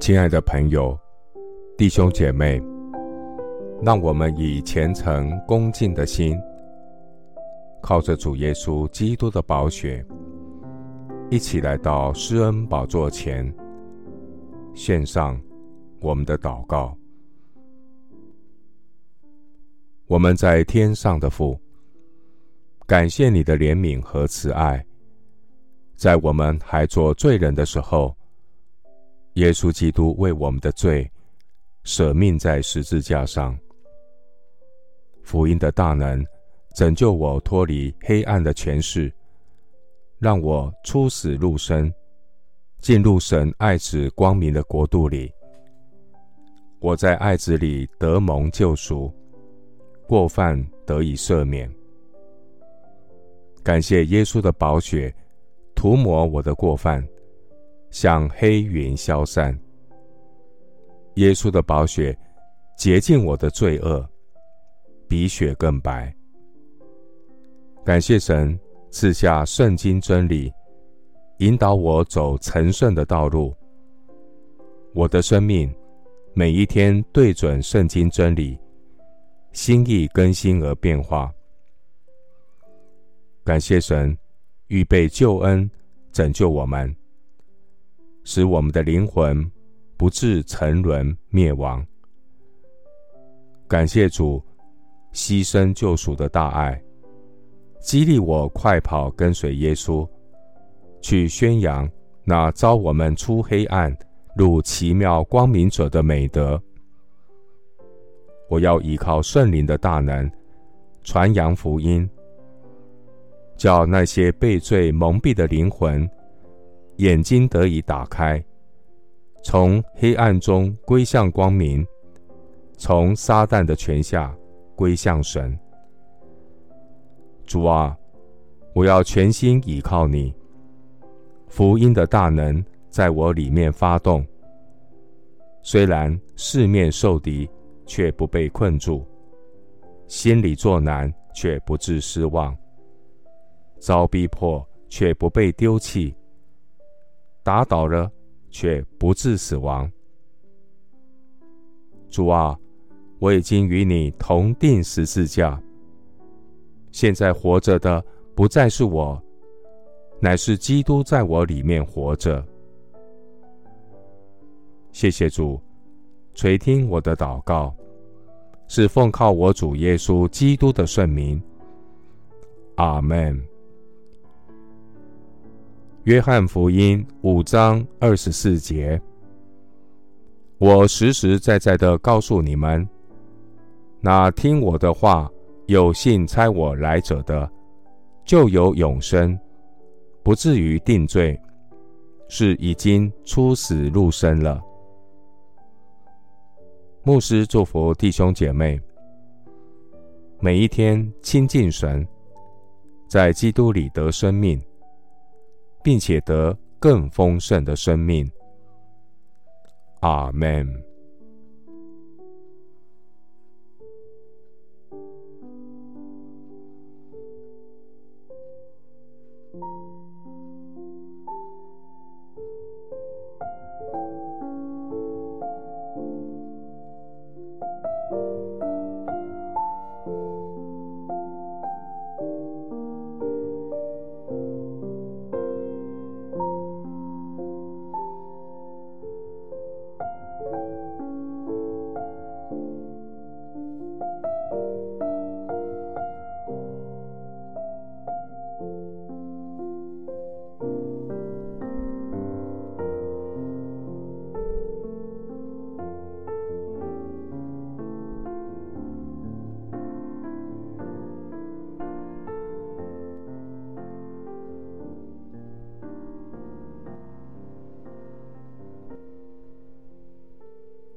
亲爱的朋友、弟兄姐妹，让我们以虔诚恭敬的心，靠着主耶稣基督的宝血，一起来到施恩宝座前，献上我们的祷告。我们在天上的父，感谢你的怜悯和慈爱，在我们还做罪人的时候，耶稣基督为我们的罪舍命在十字架上。福音的大能拯救我脱离黑暗的权势，让我出死入生，进入神爱子光明的国度里。我在爱子里得蒙救赎。过犯得以赦免，感谢耶稣的宝血涂抹我的过犯，像黑云消散。耶稣的宝血洁净我的罪恶，比雪更白。感谢神赐下圣经真理，引导我走成圣的道路。我的生命每一天对准圣经真理。心意更新而变化，感谢神预备救恩，拯救我们，使我们的灵魂不致沉沦灭亡。感谢主牺牲救赎的大爱，激励我快跑跟随耶稣，去宣扬那招我们出黑暗入奇妙光明者的美德。我要依靠圣灵的大能，传扬福音，叫那些被罪蒙蔽的灵魂眼睛得以打开，从黑暗中归向光明，从撒旦的权下归向神。主啊，我要全心倚靠你，福音的大能在我里面发动，虽然四面受敌。却不被困住，心里作难，却不致失望；遭逼迫，却不被丢弃；打倒了，却不致死亡。主啊，我已经与你同钉十字架，现在活着的不再是我，乃是基督在我里面活着。谢谢主。垂听我的祷告，是奉靠我主耶稣基督的圣名。阿门。约翰福音五章二十四节：我实实在在的告诉你们，那听我的话、有信差我来者的，就有永生，不至于定罪，是已经出死入生了。牧师祝福弟兄姐妹，每一天亲近神，在基督里得生命，并且得更丰盛的生命。阿门。